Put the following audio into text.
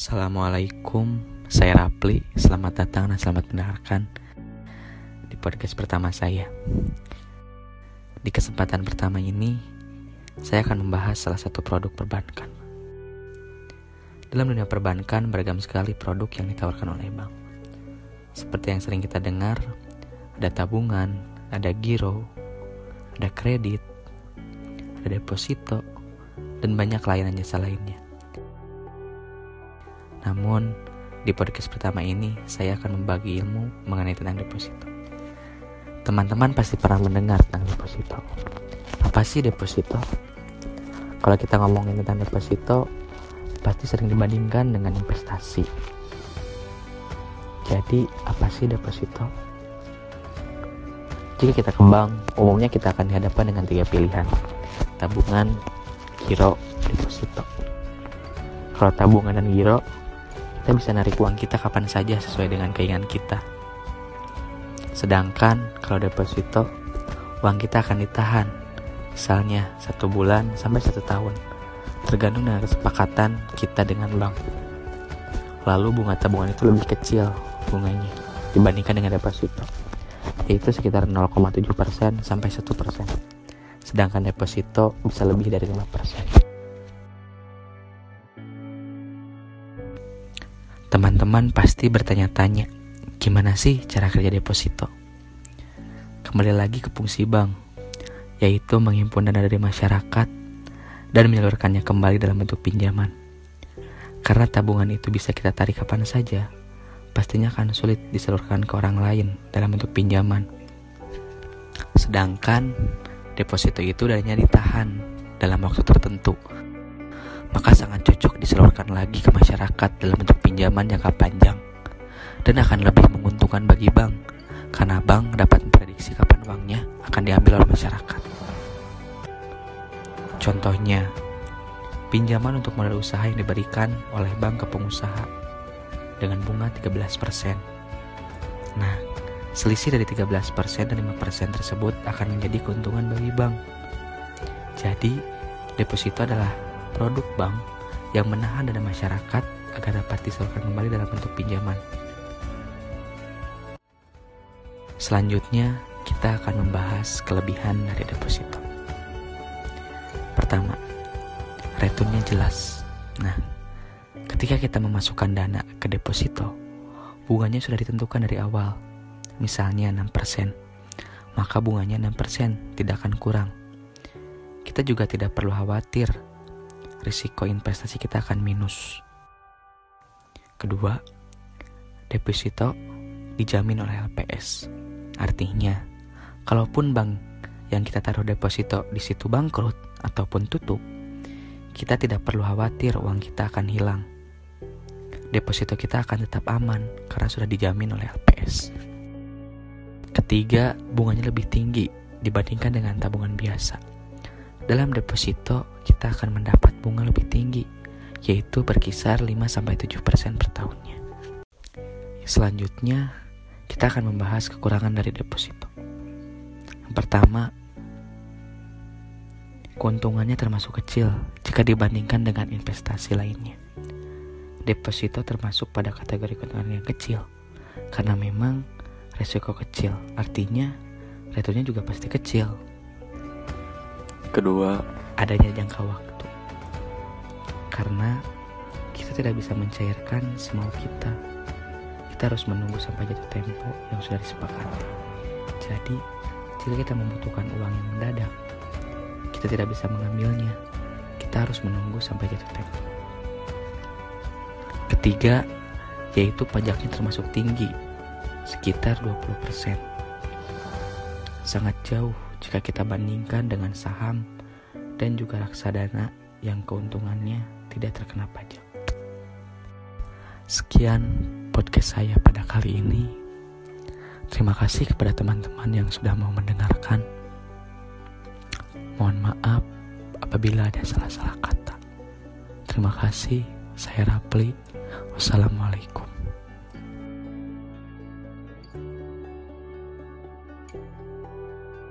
Assalamualaikum, saya Rapli. Selamat datang dan selamat mendengarkan di podcast pertama saya. Di kesempatan pertama ini, saya akan membahas salah satu produk perbankan. Dalam dunia perbankan, beragam sekali produk yang ditawarkan oleh bank. Seperti yang sering kita dengar, ada tabungan, ada giro, ada kredit, ada deposito, dan banyak layanan jasa lainnya. Namun, di podcast pertama ini saya akan membagi ilmu mengenai tentang deposito. Teman-teman pasti pernah mendengar tentang deposito. Apa sih deposito? Kalau kita ngomongin tentang deposito, pasti sering dibandingkan dengan investasi. Jadi, apa sih deposito? Jika kita kembang, umumnya kita akan dihadapkan dengan tiga pilihan. Tabungan, giro, deposito. Kalau tabungan dan giro, kita bisa narik uang kita kapan saja sesuai dengan keinginan kita. Sedangkan kalau deposito, uang kita akan ditahan, misalnya satu bulan sampai satu tahun, tergantung dengan kesepakatan kita dengan bank. Lalu bunga tabungan itu lebih kecil bunganya dibandingkan dengan deposito, yaitu sekitar 0,7% sampai 1%. Sedangkan deposito bisa lebih dari 5%. Teman-teman pasti bertanya-tanya, gimana sih cara kerja deposito? Kembali lagi ke fungsi bank, yaitu menghimpun dana dari masyarakat dan menyalurkannya kembali dalam bentuk pinjaman. Karena tabungan itu bisa kita tarik kapan saja, pastinya akan sulit disalurkan ke orang lain dalam bentuk pinjaman. Sedangkan deposito itu darinya ditahan dalam waktu tertentu maka sangat cocok disalurkan lagi ke masyarakat dalam bentuk pinjaman jangka panjang dan akan lebih menguntungkan bagi bank karena bank dapat memprediksi kapan uangnya akan diambil oleh masyarakat. Contohnya, pinjaman untuk modal usaha yang diberikan oleh bank ke pengusaha dengan bunga 13%. Nah, selisih dari 13% dan 5% tersebut akan menjadi keuntungan bagi bank. Jadi, deposito adalah produk bank yang menahan dana masyarakat agar dapat disalurkan kembali dalam bentuk pinjaman. Selanjutnya, kita akan membahas kelebihan dari deposito. Pertama, returnnya jelas. Nah, ketika kita memasukkan dana ke deposito, bunganya sudah ditentukan dari awal. Misalnya 6%, maka bunganya 6% tidak akan kurang. Kita juga tidak perlu khawatir risiko investasi kita akan minus. Kedua, deposito dijamin oleh LPS. Artinya, kalaupun bank yang kita taruh deposito di situ bangkrut ataupun tutup, kita tidak perlu khawatir uang kita akan hilang. Deposito kita akan tetap aman karena sudah dijamin oleh LPS. Ketiga, bunganya lebih tinggi dibandingkan dengan tabungan biasa. Dalam deposito, kita akan mendapat bunga lebih tinggi, yaitu berkisar 5-7% per tahunnya. Selanjutnya, kita akan membahas kekurangan dari deposito. Yang pertama, keuntungannya termasuk kecil jika dibandingkan dengan investasi lainnya. Deposito termasuk pada kategori keuntungan yang kecil, karena memang resiko kecil, artinya returnnya juga pasti kecil. Kedua, adanya jangka waktu. Karena kita tidak bisa mencairkan semau kita. Kita harus menunggu sampai jatuh tempo yang sudah disepakati. Jadi, jika kita membutuhkan uang yang mendadak, kita tidak bisa mengambilnya. Kita harus menunggu sampai jatuh tempo. Ketiga, yaitu pajaknya termasuk tinggi, sekitar 20%. Sangat jauh jika kita bandingkan dengan saham dan juga reksadana yang keuntungannya tidak terkena pajak. Sekian podcast saya pada kali ini. Terima kasih kepada teman-teman yang sudah mau mendengarkan. Mohon maaf apabila ada salah-salah kata. Terima kasih. Saya Rapli. Wassalamualaikum.